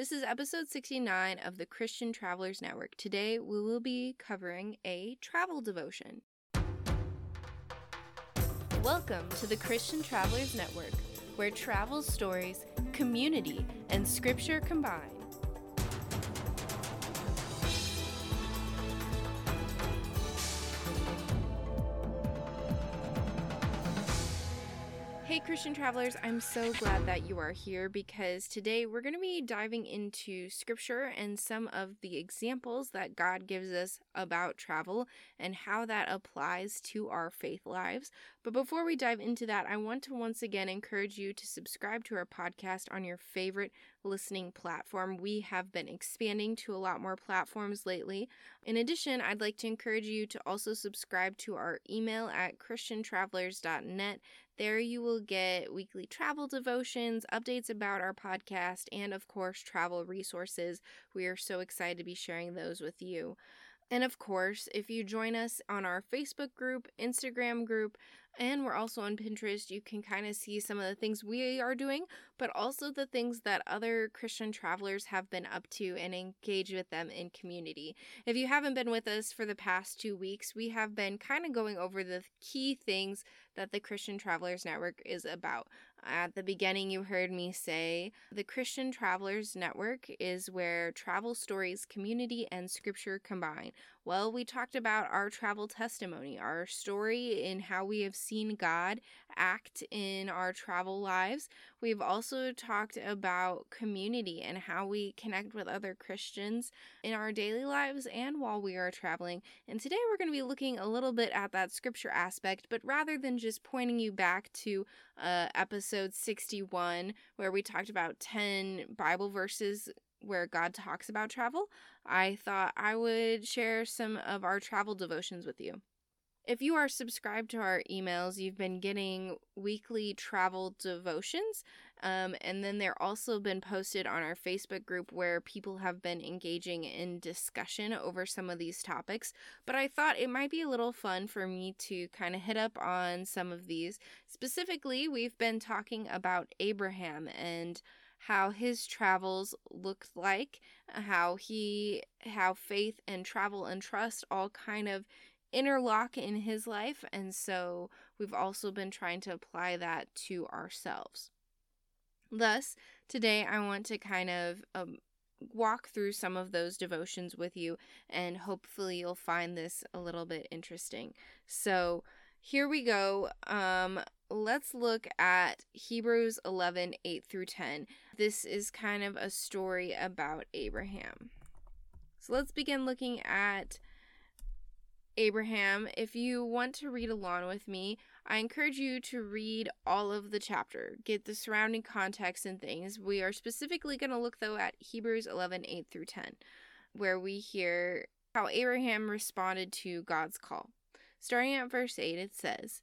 This is episode 69 of the Christian Travelers Network. Today we will be covering a travel devotion. Welcome to the Christian Travelers Network, where travel stories, community, and scripture combine. Hey, Christian travelers, I'm so glad that you are here because today we're going to be diving into scripture and some of the examples that God gives us about travel and how that applies to our faith lives. But before we dive into that, I want to once again encourage you to subscribe to our podcast on your favorite listening platform. We have been expanding to a lot more platforms lately. In addition, I'd like to encourage you to also subscribe to our email at christiantravelers.net. There you will get weekly travel devotions, updates about our podcast, and of course, travel resources. We are so excited to be sharing those with you. And of course, if you join us on our Facebook group, Instagram group, and we're also on Pinterest, you can kind of see some of the things we are doing, but also the things that other Christian travelers have been up to and engage with them in community. If you haven't been with us for the past two weeks, we have been kind of going over the key things that the Christian Travelers Network is about. At the beginning, you heard me say the Christian Travelers Network is where travel stories, community, and scripture combine. Well, we talked about our travel testimony, our story in how we have seen God act in our travel lives. We've also talked about community and how we connect with other Christians in our daily lives and while we are traveling. And today we're going to be looking a little bit at that scripture aspect, but rather than just pointing you back to uh, episode 61, where we talked about 10 Bible verses where God talks about travel, I thought I would share some of our travel devotions with you. If you are subscribed to our emails, you've been getting weekly travel devotions. Um, and then they're also been posted on our Facebook group where people have been engaging in discussion over some of these topics. But I thought it might be a little fun for me to kind of hit up on some of these. Specifically, we've been talking about Abraham and how his travels looked like, how he, how faith and travel and trust all kind of interlock in his life. And so we've also been trying to apply that to ourselves. Thus, today I want to kind of um, walk through some of those devotions with you, and hopefully you'll find this a little bit interesting. So, here we go. Um, let's look at Hebrews 11 8 through 10. This is kind of a story about Abraham. So, let's begin looking at Abraham. If you want to read along with me, I encourage you to read all of the chapter, get the surrounding context and things. We are specifically going to look, though, at Hebrews 11 8 through 10, where we hear how Abraham responded to God's call. Starting at verse 8, it says,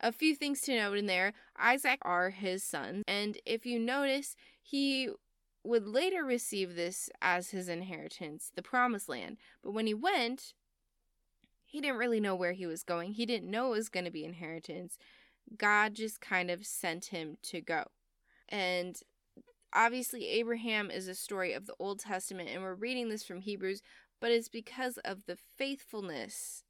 A few things to note in there Isaac are his sons, and if you notice, he would later receive this as his inheritance, the promised land. But when he went, he didn't really know where he was going. He didn't know it was going to be inheritance. God just kind of sent him to go. And obviously, Abraham is a story of the Old Testament, and we're reading this from Hebrews, but it's because of the faithfulness.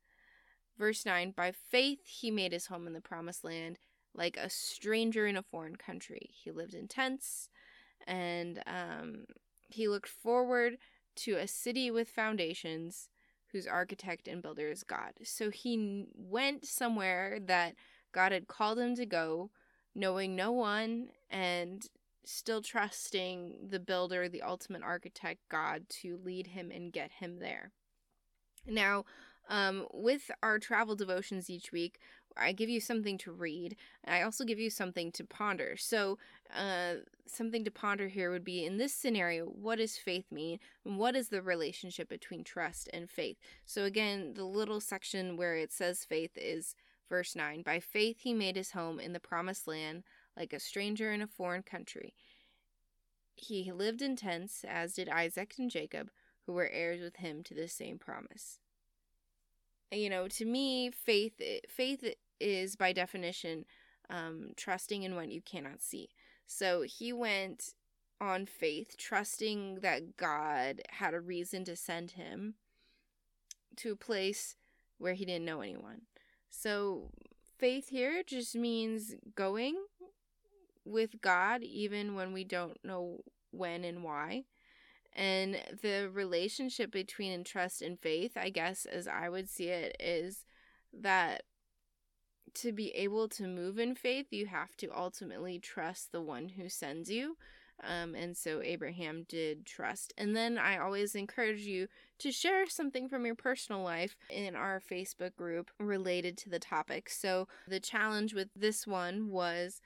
Verse 9 By faith he made his home in the promised land, like a stranger in a foreign country. He lived in tents, and um, he looked forward to a city with foundations whose architect and builder is God. So he went somewhere that God had called him to go, knowing no one and still trusting the builder, the ultimate architect, God, to lead him and get him there. Now, um, with our travel devotions each week, I give you something to read. I also give you something to ponder. So, uh, something to ponder here would be in this scenario, what does faith mean? And what is the relationship between trust and faith? So, again, the little section where it says faith is verse 9 By faith he made his home in the promised land, like a stranger in a foreign country. He lived in tents, as did Isaac and Jacob, who were heirs with him to the same promise you know to me faith faith is by definition um, trusting in what you cannot see. So he went on faith, trusting that God had a reason to send him to a place where he didn't know anyone. So faith here just means going with God even when we don't know when and why. And the relationship between trust and faith, I guess, as I would see it, is that to be able to move in faith, you have to ultimately trust the one who sends you. Um, and so Abraham did trust. And then I always encourage you to share something from your personal life in our Facebook group related to the topic. So the challenge with this one was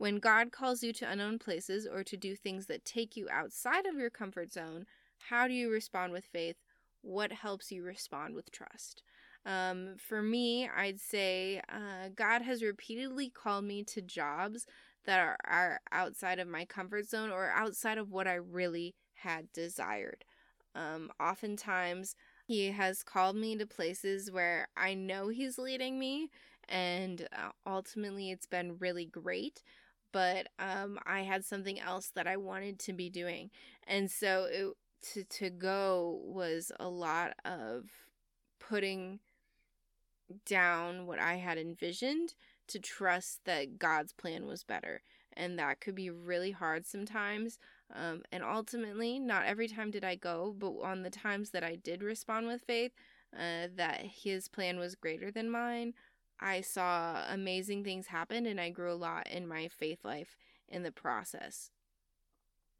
when God calls you to unknown places or to do things that take you outside of your comfort zone, how do you respond with faith? What helps you respond with trust? Um, for me, I'd say uh, God has repeatedly called me to jobs that are, are outside of my comfort zone or outside of what I really had desired. Um, oftentimes, He has called me to places where I know He's leading me, and uh, ultimately, it's been really great. But um, I had something else that I wanted to be doing, and so it, to to go was a lot of putting down what I had envisioned to trust that God's plan was better. And that could be really hard sometimes. Um, and ultimately, not every time did I go, but on the times that I did respond with faith, uh, that His plan was greater than mine, I saw amazing things happen and I grew a lot in my faith life in the process.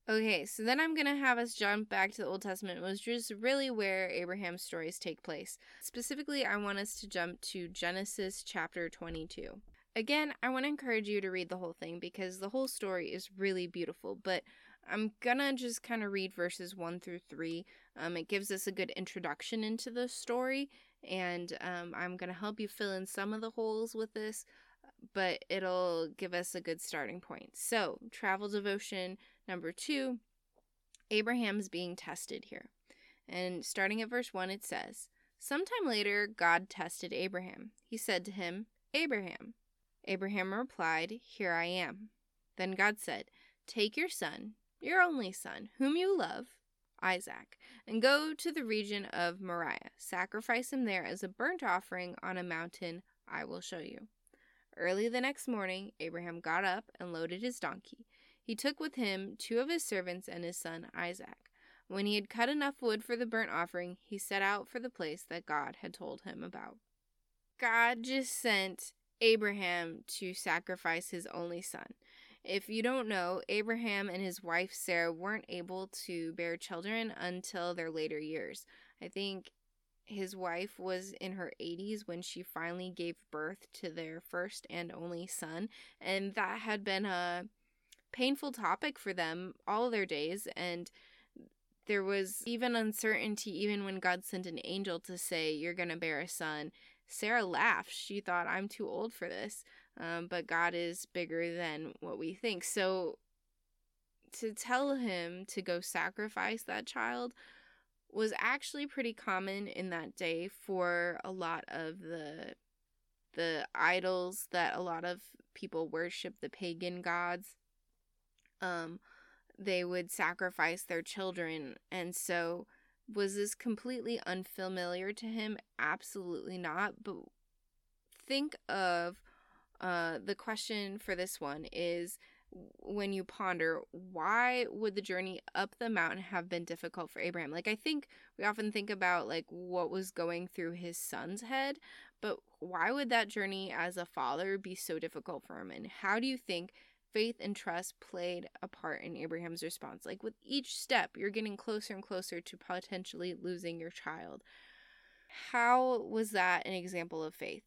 Okay, so then I'm going to have us jump back to the Old Testament, which is really where Abraham's stories take place. Specifically, I want us to jump to Genesis chapter 22. Again, I want to encourage you to read the whole thing because the whole story is really beautiful, but I'm gonna just kind of read verses 1 through 3. Um, it gives us a good introduction into the story, and um, I'm gonna help you fill in some of the holes with this, but it'll give us a good starting point. So, travel devotion Number two, Abraham's being tested here. And starting at verse 1, it says, Sometime later, God tested Abraham. He said to him, Abraham. Abraham replied, Here I am. Then God said, Take your son, your only son, whom you love, Isaac, and go to the region of Moriah. Sacrifice him there as a burnt offering on a mountain I will show you. Early the next morning, Abraham got up and loaded his donkey. He took with him two of his servants and his son Isaac. When he had cut enough wood for the burnt offering, he set out for the place that God had told him about. God just sent Abraham to sacrifice his only son. If you don't know, Abraham and his wife Sarah weren't able to bear children until their later years. I think his wife was in her 80s when she finally gave birth to their first and only son, and that had been a painful topic for them all their days and there was even uncertainty even when God sent an angel to say you're going to bear a son. Sarah laughed. She thought I'm too old for this. Um, but God is bigger than what we think. So to tell him to go sacrifice that child was actually pretty common in that day for a lot of the the idols that a lot of people worship the pagan gods um, they would sacrifice their children. And so, was this completely unfamiliar to him? Absolutely not. But think of uh, the question for this one is when you ponder why would the journey up the mountain have been difficult for Abraham? Like I think we often think about like what was going through his son's head, but why would that journey as a father be so difficult for him? And how do you think faith and trust played a part in Abraham's response. Like with each step, you're getting closer and closer to potentially losing your child. How was that an example of faith?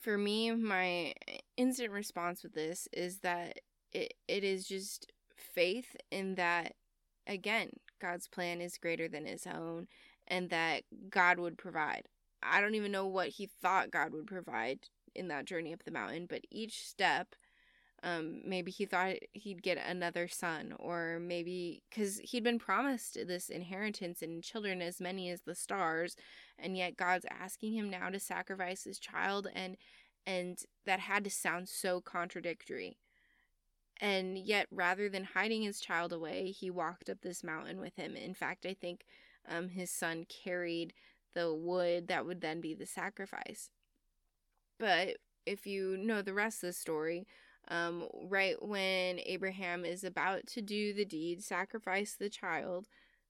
For me, my instant response with this is that it, it is just faith in that, again, God's plan is greater than his own and that God would provide. I don't even know what he thought God would provide in that journey up the mountain, but each step, um, maybe he thought he'd get another son, or maybe because he'd been promised this inheritance and children as many as the stars, and yet God's asking him now to sacrifice his child, and and that had to sound so contradictory. And yet, rather than hiding his child away, he walked up this mountain with him. In fact, I think um, his son carried the wood that would then be the sacrifice. But if you know the rest of the story, um, right when Abraham is about to do the deed, sacrifice the child,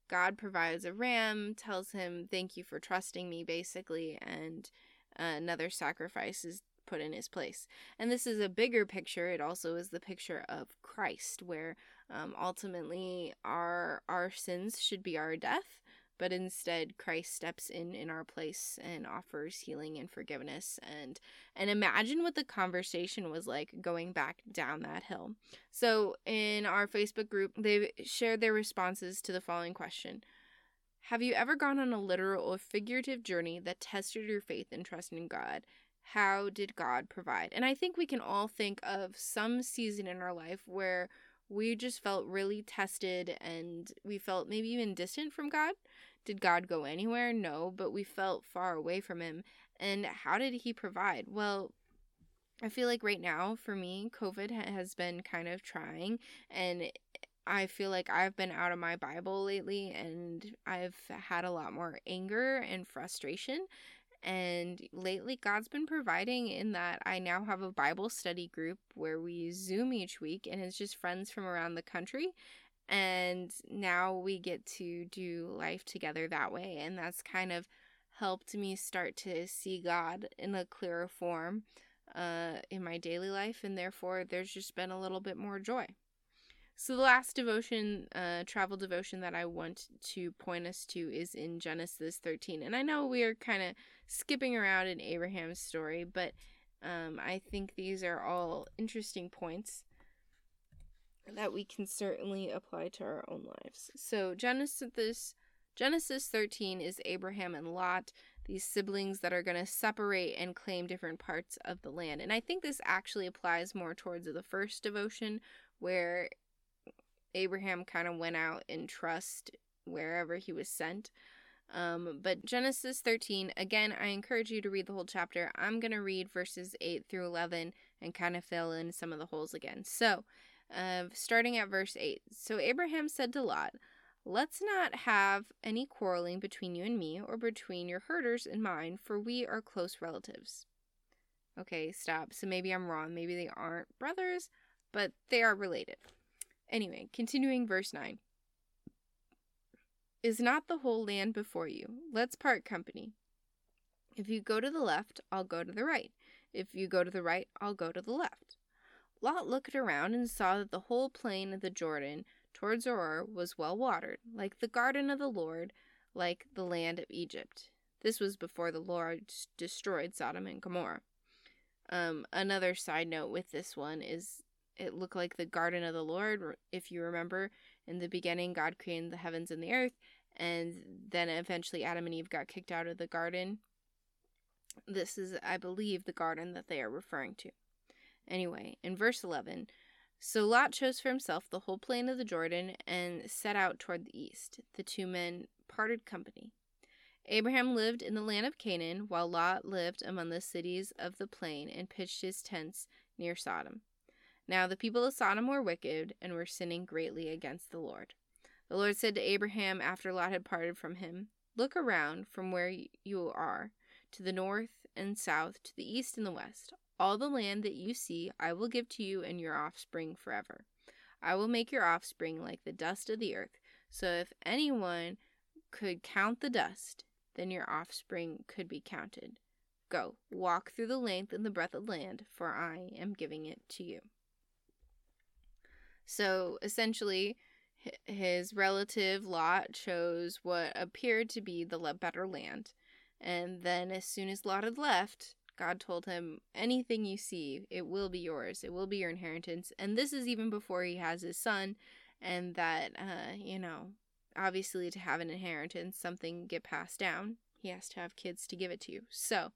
God provides a ram, tells him, Thank you for trusting me, basically, and uh, another sacrifice is put in his place. And this is a bigger picture. It also is the picture of Christ, where um, ultimately our our sins should be our death, but instead Christ steps in in our place and offers healing and forgiveness and and imagine what the conversation was like going back down that hill. So in our Facebook group, they shared their responses to the following question. Have you ever gone on a literal or figurative journey that tested your faith and trust in God? How did God provide? And I think we can all think of some season in our life where we just felt really tested and we felt maybe even distant from God. Did God go anywhere? No, but we felt far away from Him. And how did He provide? Well, I feel like right now for me, COVID has been kind of trying and I feel like I've been out of my Bible lately and I've had a lot more anger and frustration. And lately, God's been providing in that I now have a Bible study group where we Zoom each week, and it's just friends from around the country. And now we get to do life together that way. And that's kind of helped me start to see God in a clearer form uh, in my daily life. And therefore, there's just been a little bit more joy. So the last devotion, uh, travel devotion that I want to point us to is in Genesis 13. And I know we are kind of skipping around in Abraham's story, but um, I think these are all interesting points that we can certainly apply to our own lives. So Genesis Genesis 13 is Abraham and Lot, these siblings that are going to separate and claim different parts of the land. And I think this actually applies more towards the first devotion where Abraham kind of went out in trust wherever he was sent. Um, but Genesis 13, again, I encourage you to read the whole chapter. I'm going to read verses 8 through 11 and kind of fill in some of the holes again. So, uh, starting at verse 8. So Abraham said to Lot, Let's not have any quarreling between you and me, or between your herders and mine, for we are close relatives. Okay, stop. So maybe I'm wrong. Maybe they aren't brothers, but they are related. Anyway, continuing verse 9. Is not the whole land before you? Let's part company. If you go to the left, I'll go to the right. If you go to the right, I'll go to the left. Lot looked around and saw that the whole plain of the Jordan towards Zoar was well watered, like the garden of the Lord, like the land of Egypt. This was before the Lord destroyed Sodom and Gomorrah. Um, another side note with this one is it looked like the garden of the Lord. If you remember, in the beginning, God created the heavens and the earth, and then eventually Adam and Eve got kicked out of the garden. This is, I believe, the garden that they are referring to. Anyway, in verse 11, so Lot chose for himself the whole plain of the Jordan and set out toward the east. The two men parted company. Abraham lived in the land of Canaan, while Lot lived among the cities of the plain and pitched his tents near Sodom. Now the people of Sodom were wicked and were sinning greatly against the Lord. The Lord said to Abraham after Lot had parted from him, Look around from where you are, to the north and south, to the east and the west. All the land that you see I will give to you and your offspring forever. I will make your offspring like the dust of the earth, so if anyone could count the dust, then your offspring could be counted. Go, walk through the length and the breadth of land, for I am giving it to you. So essentially, his relative Lot chose what appeared to be the better land. And then, as soon as Lot had left, God told him, Anything you see, it will be yours. It will be your inheritance. And this is even before he has his son, and that, uh, you know, obviously to have an inheritance, something get passed down, he has to have kids to give it to you. So,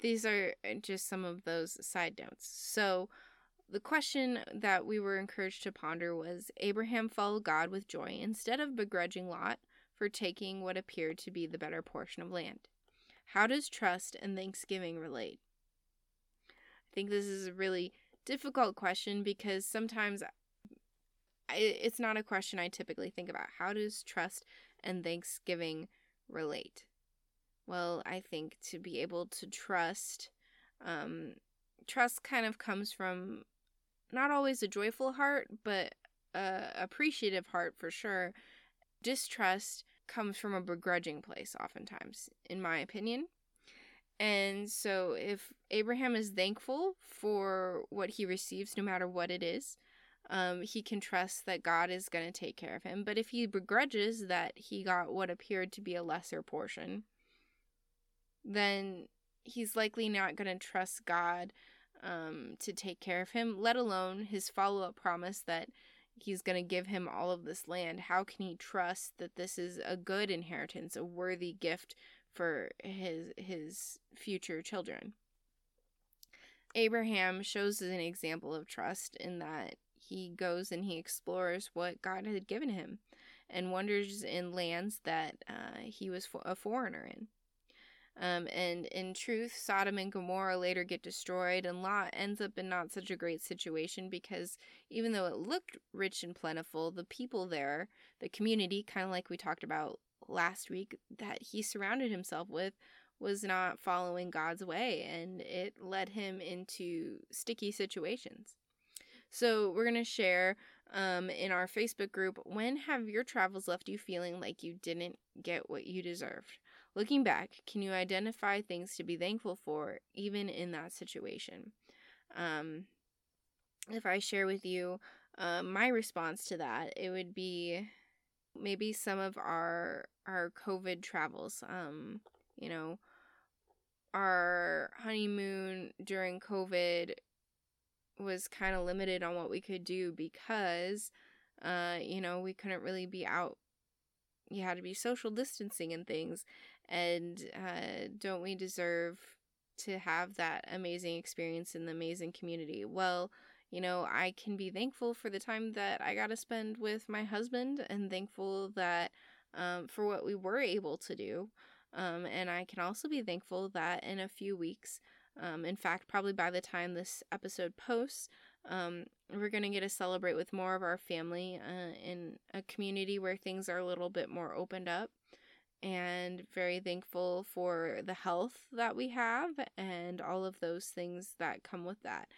these are just some of those side notes. So, the question that we were encouraged to ponder was Abraham followed God with joy instead of begrudging Lot for taking what appeared to be the better portion of land. How does trust and thanksgiving relate? I think this is a really difficult question because sometimes it's not a question I typically think about. How does trust and thanksgiving relate? Well, I think to be able to trust, um, trust kind of comes from not always a joyful heart, but a appreciative heart for sure. Distrust comes from a begrudging place, oftentimes, in my opinion. And so, if Abraham is thankful for what he receives, no matter what it is, um, he can trust that God is going to take care of him. But if he begrudges that he got what appeared to be a lesser portion, then he's likely not going to trust God um, to take care of him, let alone his follow up promise that he's going to give him all of this land. How can he trust that this is a good inheritance, a worthy gift for his his future children? Abraham shows an example of trust in that he goes and he explores what God had given him and wanders in lands that uh, he was a foreigner in. Um, and in truth, Sodom and Gomorrah later get destroyed, and Lot ends up in not such a great situation because even though it looked rich and plentiful, the people there, the community, kind of like we talked about last week, that he surrounded himself with, was not following God's way, and it led him into sticky situations. So, we're going to share um, in our Facebook group when have your travels left you feeling like you didn't get what you deserved? Looking back, can you identify things to be thankful for, even in that situation? Um, if I share with you uh, my response to that, it would be maybe some of our our COVID travels. Um, you know, our honeymoon during COVID was kind of limited on what we could do because, uh, you know, we couldn't really be out. You had to be social distancing and things. And uh, don't we deserve to have that amazing experience in the amazing community? Well, you know, I can be thankful for the time that I got to spend with my husband and thankful that um, for what we were able to do. Um, and I can also be thankful that in a few weeks, um, in fact, probably by the time this episode posts, um, we're going to get to celebrate with more of our family uh, in a community where things are a little bit more opened up and very thankful for the health that we have and all of those things that come with that.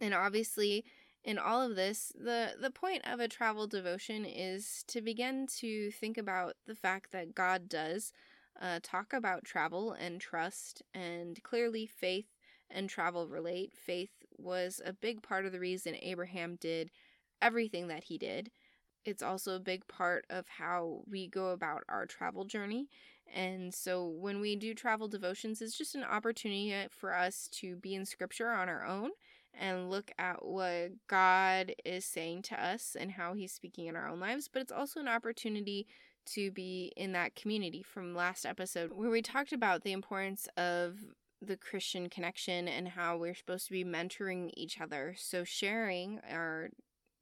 And obviously, in all of this, the, the point of a travel devotion is to begin to think about the fact that God does uh, talk about travel and trust, and clearly faith and travel relate. Faith was a big part of the reason Abraham did everything that he did. It's also a big part of how we go about our travel journey. And so when we do travel devotions, it's just an opportunity for us to be in scripture on our own and look at what God is saying to us and how he's speaking in our own lives. But it's also an opportunity to be in that community from last episode where we talked about the importance of the Christian connection and how we're supposed to be mentoring each other. So sharing our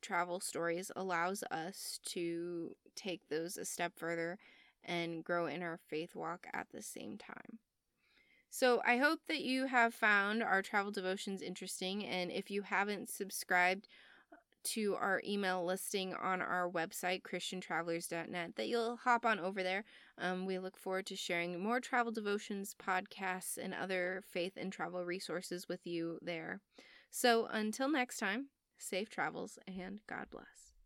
travel stories allows us to take those a step further and grow in our faith walk at the same time. So, I hope that you have found our travel devotions interesting. And if you haven't subscribed to our email listing on our website, ChristianTravelers.net, that you'll hop on over there. Um, we look forward to sharing more travel devotions, podcasts, and other faith and travel resources with you there. So, until next time, safe travels, and God bless.